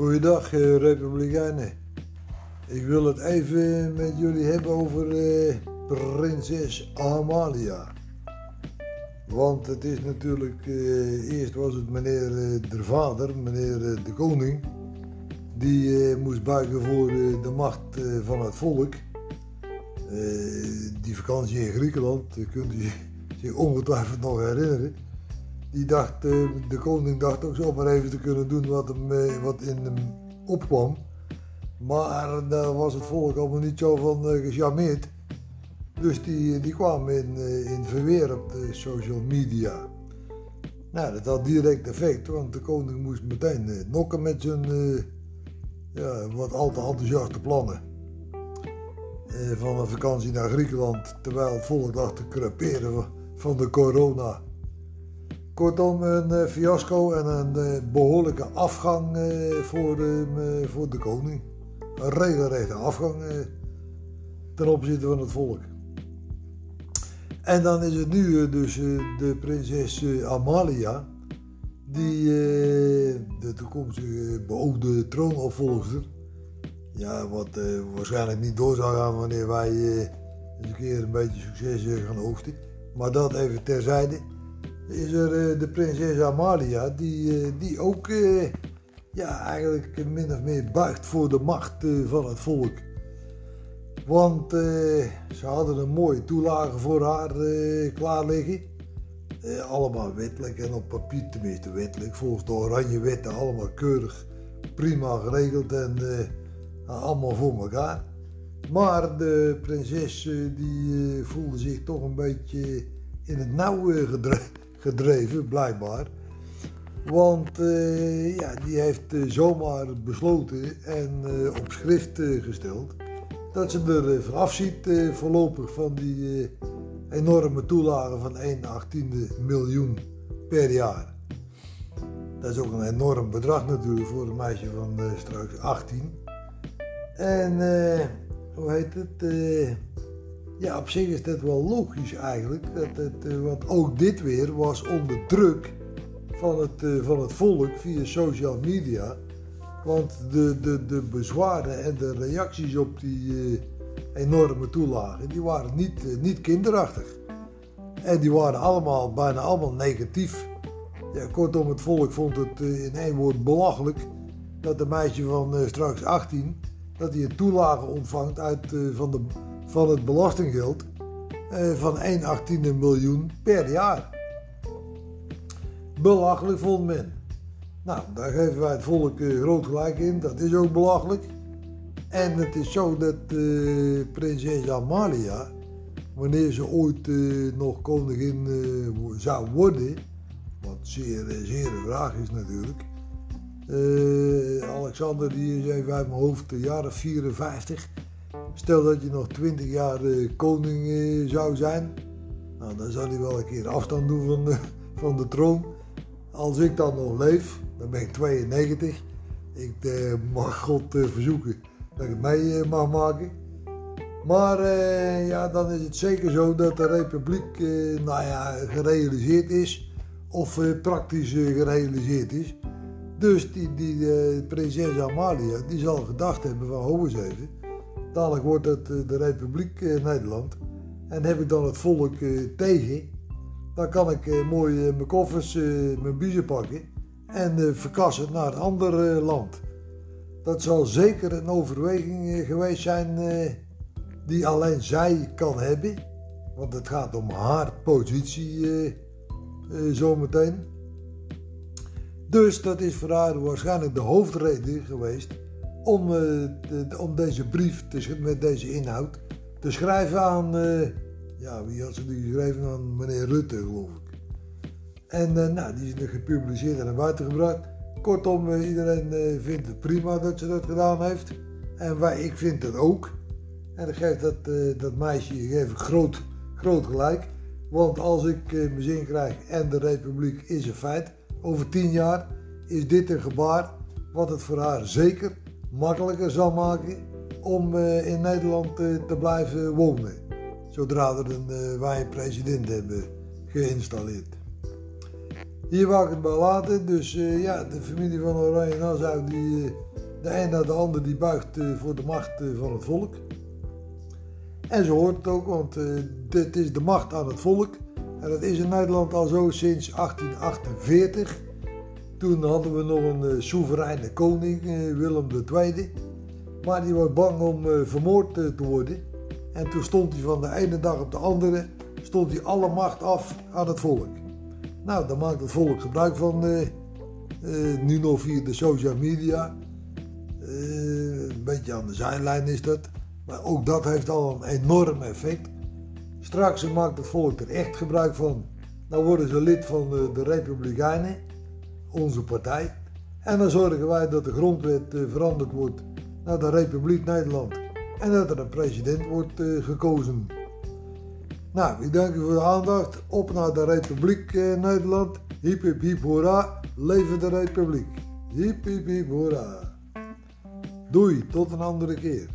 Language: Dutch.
Goeiedag, eh, Republikeinen. Ik wil het even met jullie hebben over eh, prinses Amalia. Want het is natuurlijk, eh, eerst was het meneer de vader, meneer de koning, die moest buigen voor de macht van het volk. Die vakantie in Griekenland, kunt u zich ongetwijfeld nog herinneren. Die dacht, eh, de koning dacht ook zomaar even te kunnen doen wat, hem, eh, wat in hem opkwam. Maar daar was het volk allemaal niet zo van eh, gecharmeerd. Dus die, die kwamen in, eh, in verweer op de social media. Nou, dat had direct effect, want de koning moest meteen eh, nokken met zijn eh, ja, wat al te enthousiaste plannen. Eh, van een vakantie naar Griekenland, terwijl het volk lag te creperen van de corona. Kortom, een eh, fiasco en een eh, behoorlijke afgang eh, voor, eh, voor de koning. Een regelrechte afgang ten opzichte van het volk. En dan is het nu dus de prinses Amalia, die de toekomstige beoogde troonopvolgster. Ja, wat waarschijnlijk niet door zal gaan wanneer wij eens een keer een beetje succes gaan oogsten. Maar dat even terzijde. Is er eh, de prinses Amalia, die, eh, die ook eh, ja, eigenlijk min of meer buigt voor de macht van het volk. Want ze hadden een mooie toelage voor haar klaar liggen. Allemaal wettelijk en op papier tenminste wettelijk. Volgens de oranje wetten allemaal keurig prima geregeld en allemaal voor elkaar. Maar de prinses die voelde zich toch een beetje in het nauw gedre- gedreven, blijkbaar. Want eh, ja, die heeft eh, zomaar besloten en eh, op schrift gesteld dat ze er vanaf ziet voorlopig van die enorme toelage van 1 achttiende miljoen per jaar. Dat is ook een enorm bedrag natuurlijk voor een meisje van straks 18. En hoe heet het? Ja, op zich is dat wel logisch eigenlijk. Dat het, eh, want ook dit weer was onder druk van het, eh, van het volk via social media. Want de, de, de bezwaren en de reacties op die eh, enorme toelagen, die waren niet, niet kinderachtig. En die waren allemaal, bijna allemaal negatief. Ja, kortom, het volk vond het in één woord belachelijk dat een meisje van straks 18, dat hij een toelage ontvangt uit, van, de, van het belastinggeld eh, van 1 achttiende miljoen per jaar. Belachelijk vond men. Nou, daar geven wij het volk eh, groot gelijk in. Dat is ook belachelijk. En het is zo dat eh, prinses Amalia, wanneer ze ooit nog koningin zou worden, wat zeer, zeer vraag is natuurlijk. Alexander, die is even uit mijn hoofd, de jaren 54. Stel dat je nog 20 jaar eh, koning eh, zou zijn, nou, dan zou hij wel een keer afstand doen van de, van de troon. Als ik dan nog leef, dan ben ik 92. Ik eh, mag God verzoeken dat ik het mee mag maken. Maar ja, dan is het zeker zo dat de republiek nou ja, gerealiseerd is. Of praktisch gerealiseerd is. Dus die, die prinses Amalia, die zal gedacht hebben van, hou eens even. Dadelijk wordt het eh, de republiek eh, Nederland. En heb ik dan het volk eh, tegen, dan kan ik mooi mijn koffers, mijn biezen pakken en verkassen naar een ander land. Dat zal zeker een overweging geweest zijn die alleen zij kan hebben. Want het gaat om haar positie zometeen. Dus dat is voor haar waarschijnlijk de hoofdreden geweest om, eh, om deze brief met deze inhoud te schrijven aan, eh, ja, wie had ze die geschreven? Aan meneer Rutte, geloof ik. En eh, nou, die is gepubliceerd en naar buiten gebracht. Kortom, iedereen vindt het prima dat ze dat gedaan heeft. En wij, ik vind het ook. En dan geeft dat, dat meisje ik groot, groot gelijk. Want als ik mijn zin krijg en de republiek is een feit, over tien jaar is dit een gebaar wat het voor haar zeker makkelijker zal maken om eh, in Nederland eh, te blijven wonen. Zodra er een, eh, wij een president hebben geïnstalleerd. Hier wou ik het bij laten. Dus ja, de familie van Oranje Nassau die, De een na de ander die buigt voor de macht van het volk. En zo hoort het ook, want dit is de macht aan het volk. En dat is in Nederland al zo sinds 1848. Toen hadden we nog een soevereine koning, Willem II. Maar die was bang om vermoord te worden. En toen stond hij van de ene dag op de andere, stond hij alle macht af aan het volk. Nou, daar maakt het volk gebruik van, nu nog via de social media. Een beetje aan de zijlijn is dat. Maar ook dat heeft al een enorm effect. Straks maakt het volk er echt gebruik van. Dan worden ze lid van de Republikeinen, onze partij. En dan zorgen wij dat de grondwet veranderd wordt naar de Republiek Nederland. En dat er een president wordt gekozen. Nou, ik dank u voor de aandacht. Op naar de Republiek eh, Nederland. Hip hip hoera. Leven de Republiek. Hip hip hoera. Doei, tot een andere keer.